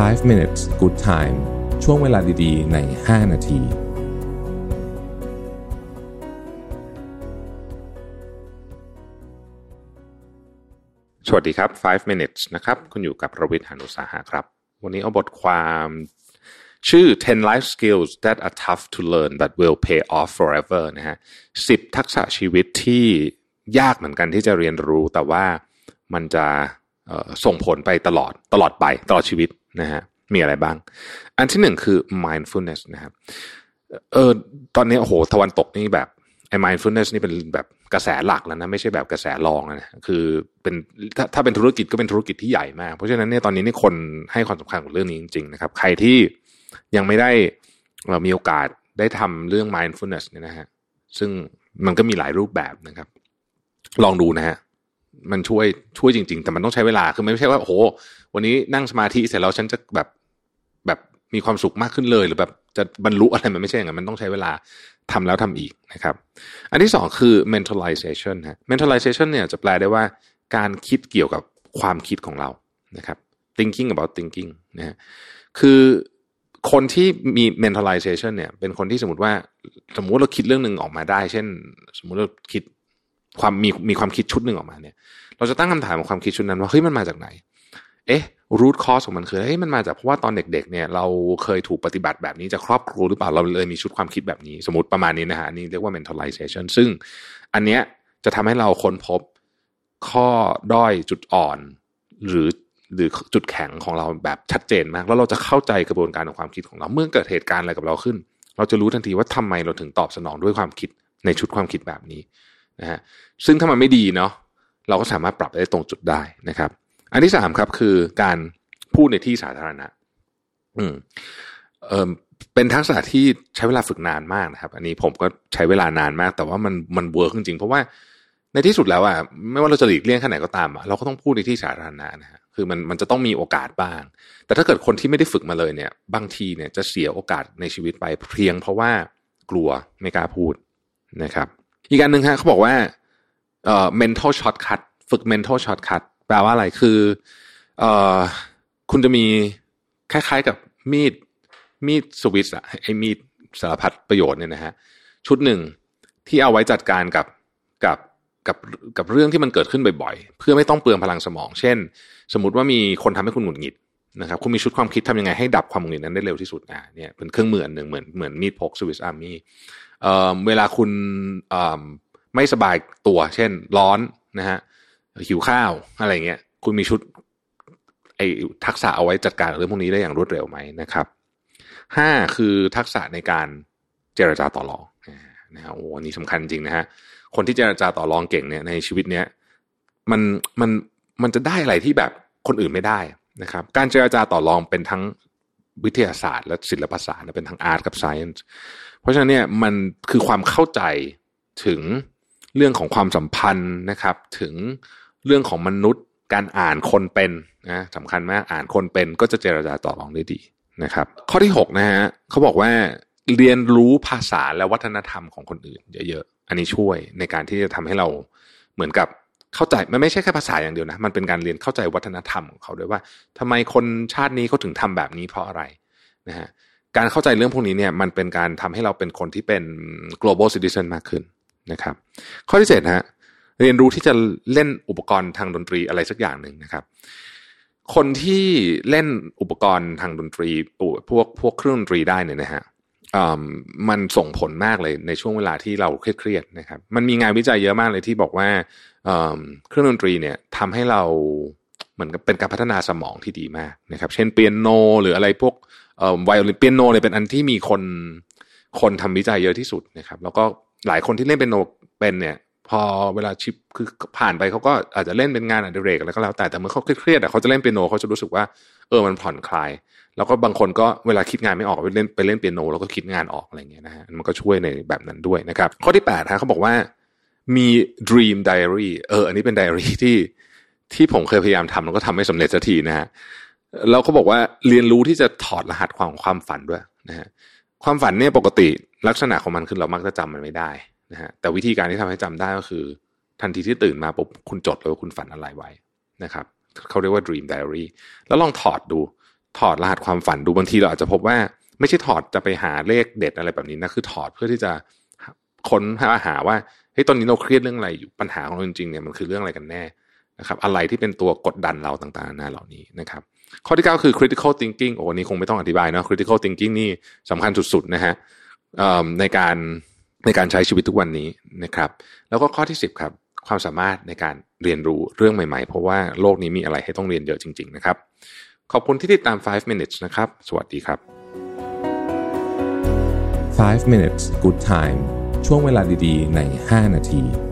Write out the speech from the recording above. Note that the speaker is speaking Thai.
5 minutes good time ช่วงเวลาดีๆ ใน 5 นาที สวัสดีครับ 5 minutes นะครับ คุณอยู่กับประวิทยานุสาหะครับ วันนี้เอาบทความชื่อ 10 life skills that are tough to learn but will pay off forever นะฮะ10 ทักษะชีวิตที่ยากเหมือนกันที่จะเรียนรู้แต่ว่ามันจะส่งผลไปตลอดตลอดไปตลอดชีวิต นะฮะมีอะไรบ้าง อันที่หนึ่งคือ mindfulness นะครับเออตอนนี้โอ้โหตะวันตกนี่แบบไอ้ mindfulness นี่เป็นแบบกระแสหลักแล้วนะไม่ใช่แบบกระแสรองนะคือเป็นถ้าถ้าเป็นธุรกิจก็เป็นธุรกิจที่ใหญ่มากเพราะฉะนั้นเนี่ยตอนนี้นี่คนให้ความสำคัญกับเรื่องนี้จริงๆนะครับ ใครที่ยังไม่ได้มีโอกาสได้ทำเรื่อง mindfulness เนี่ยนะฮะซึ่งมันก็มีหลายรูปแบบนะครับ ลองดูนะฮะ มันช่วยช่วยจริง ๆ แต่มันต้องใช้เวลาคือไม่ใช่ว่าโอ้โหวันนี้นั่งสมาธิเสร็จแล้วฉันจะแบบแบบมีความสุขมากขึ้นเลยหรือแบบจะบรรลุอะไรมันไม่ใช่อย่างนั้นมันต้องใช้เวลาทำแล้วทำอีกนะครับ อันที่สองคือ mentalization ฮะ mentalization เนี่ยจะแปลได้ว่าการคิดเกี่ยวกับความคิดของเรานะครับ thinking about thinking นะฮะคือคนที่มี mentalization เนี่ย เป็นคนที่สมมติว่าสมมติเราคิดเรื่องหนึ่งออกมาได้ เช่น สมมติเราคิด ความมีมีความคิดชุดหนึ่งออกมาเนี่ย เราจะตั้งคำถามกับความคิดชุดนั้นว่าเฮ้ยมันมาจากไหน เอ๊ะรูทคอสของมันคือเฮ้ยมันมาจากเพราะว่าตอนเด็ก ๆ เนี่ย เราเคยถูกปฏิบัติแบบนี้จากครอบครัวหรือเปล่าเราเลยมีชุดความคิดแบบนี้ สมมติประมาณนี้นะฮะนี่เรียกว่า mentalization ซึ่งอันเนี้ยจะทำให้เราค้นพบข้อด้อยจุดอ่อน หรือหรือจุดแข็งของเราแบบชัดเจนมาก แล้วเราจะเข้าใจกระบวนการของความคิดของเรา เมื่อเกิดเหตุการณ์อะไรกับเราขึ้น เราจะรู้ทันทีว่าทำไมเราถึงตอบสนองด้วยความคิดในชุดความคิดแบบนี้ นะฮะซึ่งถ้ามันไม่ดีเนาะเราก็สามารถปรับได้ตรงจุดได้นะครับ อันที่สามครับคือการพูดในที่สาธารณะ อืมเออเป็นทักษะที่ใช้เวลาฝึกนานมากนะครับ อันนี้ผมก็ใช้เวลานานมาก แต่ว่ามันมันเวิร์กจริงๆเพราะว่าในที่สุดแล้วอะไม่ว่าเราจะหลีกเลี่ยงแค่ไหนก็ตามอะเราก็ต้องพูดในที่สาธารณะนะฮะคือมันมันจะต้องมีโอกาสบ้าง แต่ถ้าเกิดคนที่ไม่ได้ฝึกมาเลยเนี่ย บางทีเนี่ยจะเสียโอกาสในชีวิตไปเพียงเพราะว่ากลัวไม่กล้าพูดนะครับ อีกการหนึ่งฮะเขาบอกว่าเอ่อ mental shortcut ฝึก mental shortcut แปลว่าอะไรคือเอ่อคุณจะมีคล้ายๆกับมีดมีดสวิสอะไอ้มีดสารพัดประโยชน์เนี่ยนะฮะชุดหนึ่งที่เอาไว้จัดการกับกับกับกับเรื่องที่มันเกิดขึ้นบ่อยๆ เพื่อไม่ต้องเปลืองพลังสมอง เช่น สมมติว่ามีคนทำให้คุณหงุดหงิดนะครับคุณมีชุดความคิดทำยังไงให้ดับความหงุดหงิดนั้นได้เร็วที่สุดอ่าเนี่ยเป็นเครื่องมืออันหนึ่งเหมือนเหมือนมีดพกสวิสอาร์มี่ เอ่อเวลาคุณเอ่อไม่สบายตัว เช่น ร้อนนะฮะหิวข้าวอะไรเงี้ย คุณมีชุดไอทักษะเอาไว้จัดการเรื่องพวกนี้ได้อย่างรวดเร็วไหมนะครับห้าคือทักษะในการเจรจาต่อรองนะฮะโอ้นี่สำคัญจริงนะฮะคนที่เจรจาต่อรองเก่งเนี่ยในชีวิตเนี้ยมันมันมันจะได้อะไรที่แบบคนอื่นไม่ได้นะครับ การเจรจาต่อรองเป็นทั้ง วิทยาศาสตร์ และศิลปศาสตร์เป็นทั้งอาร์ตกับไซเอนส์เพราะฉะนั้นเนี่ยมันคือความเข้าใจถึงเรื่องของความสัมพันธ์นะครับ ถึงเรื่องของมนุษย์การอ่านคนเป็นนะสำคัญมากอ่านคนเป็นก็จะเจรจาต่อรองได้ดีนะครับ ข้อที่หกนะฮะเขาบอกว่าเรียนรู้ภาษาและวัฒนธรรมของคนอื่น เยอะๆอันนี้ช่วยในการที่จะทำให้เราเหมือนกับ เข้าใจมันไม่ใช่แค่ภาษาอย่างเดียวนะ มันเป็นการเรียนเข้าใจวัฒนธรรมของเขาด้วยว่าทำไมคนชาตินี้เขาถึงทำแบบนี้เพราะอะไรนะฮะการเข้าใจเรื่องพวกนี้เนี่ยมันเป็นการทำให้เราเป็นคนที่เป็น global citizen มากขึ้นนะครับ ข้อที่เจ็ดฮะเรียนรู้ที่จะเล่นอุปกรณ์ทางดนตรีอะไรสักอย่างหนึ่งนะครับคนที่เล่นอุปกรณ์ทางดนตรีพวกพวกเครื่องดนตรีได้เนี่ยนะฮะ มันส่งผลมากเลยในช่วงเวลาที่เราเครียดๆนะครับ มันมีงานวิจัยเยอะมากเลยที่บอกว่าเครื่องดนตรีเนี่ยทำให้เราเหมือนกับเป็นการพัฒนาสมองที่ดีมากนะครับ เช่นเปียโน หรืออะไรพวกไวโอลินเปียโนเนี่ยเป็นอันที่มีคนคนทำวิจัยเยอะที่สุดนะครับ แล้วก็หลายคนที่เล่นเปียโนเป็นเนี่ย พอเวลาชิปคือผ่านไปเขาก็อาจจะเล่นเป็นงานอดิเรกอะไรก็แล้วแต่แต่เมื่อเขาเครียดๆเขาจะเล่นเปียโนเขาจะรู้สึกว่าเออมันผ่อนคลาย แล้วก็บางคนก็เวลาคิดงานไม่ออกไปเล่นไปเล่นเปียโนแล้วก็คิดงานออกอะไรเงี้ยนะฮะมันก็ช่วยในแบบนั้นด้วยนะครับ ข้อที่แปดฮะเขาบอกว่ามี dream diary เออ อันนี้เป็นไดอารี่ที่ที่ผมเคยพยายามทำแล้วก็ทำไม่สำเร็จสักทีนะฮะแล้วเขาบอกว่าเรียนรู้ที่จะถอดรหัสความความฝันด้วยนะฮะความฝันเนี่ยปกติลักษณะของมันคือเรามักจะจำมันไม่ได้ นะฮะแต่วิธีการที่ทำให้จำได้ก็คือ ทันทีที่ตื่นมาปุ๊บคุณจดเลยว่าคุณฝันอะไรไว้นะครับเขาเรียกว่า dream diary แล้วลองถอดดูถอดรหัสความฝันดูบางทีเราอาจจะพบว่า ไม่ใช่ถอดจะไปหาเลขเด็ดอะไรแบบนี้นะคือถอดเพื่อที่จะค้นหาหาว่าเฮ้ยตอนนี้เราเครียดเรื่องอะไรอยู่ปัญหาของเราจริงๆเนี่ยมันคือเรื่องอะไรกันแน่นะครับอะไรที่เป็นตัวกดดันเราต่างๆนานาเหล่านี้นะครับข้อที่ 9 คือ critical thinking โอ้นี่คงไม่ต้องอธิบายนะ critical thinking นี่สำคัญสุดๆนะฮะในการ ในการใช้ชีวิตทุกวันนี้นะครับ แล้วก็ข้อที่ 10ครับความสามารถในการเรียนรู้เรื่องใหม่ๆ เพราะว่าโลกนี้มีอะไรให้ต้องเรียนเยอะจริง ๆ นะครับ ขอบคุณที่ติดตาม 5 minutes นะครับ สวัสดีครับ 5 minutes good time ช่วงเวลาดีๆ ใน 5 นาที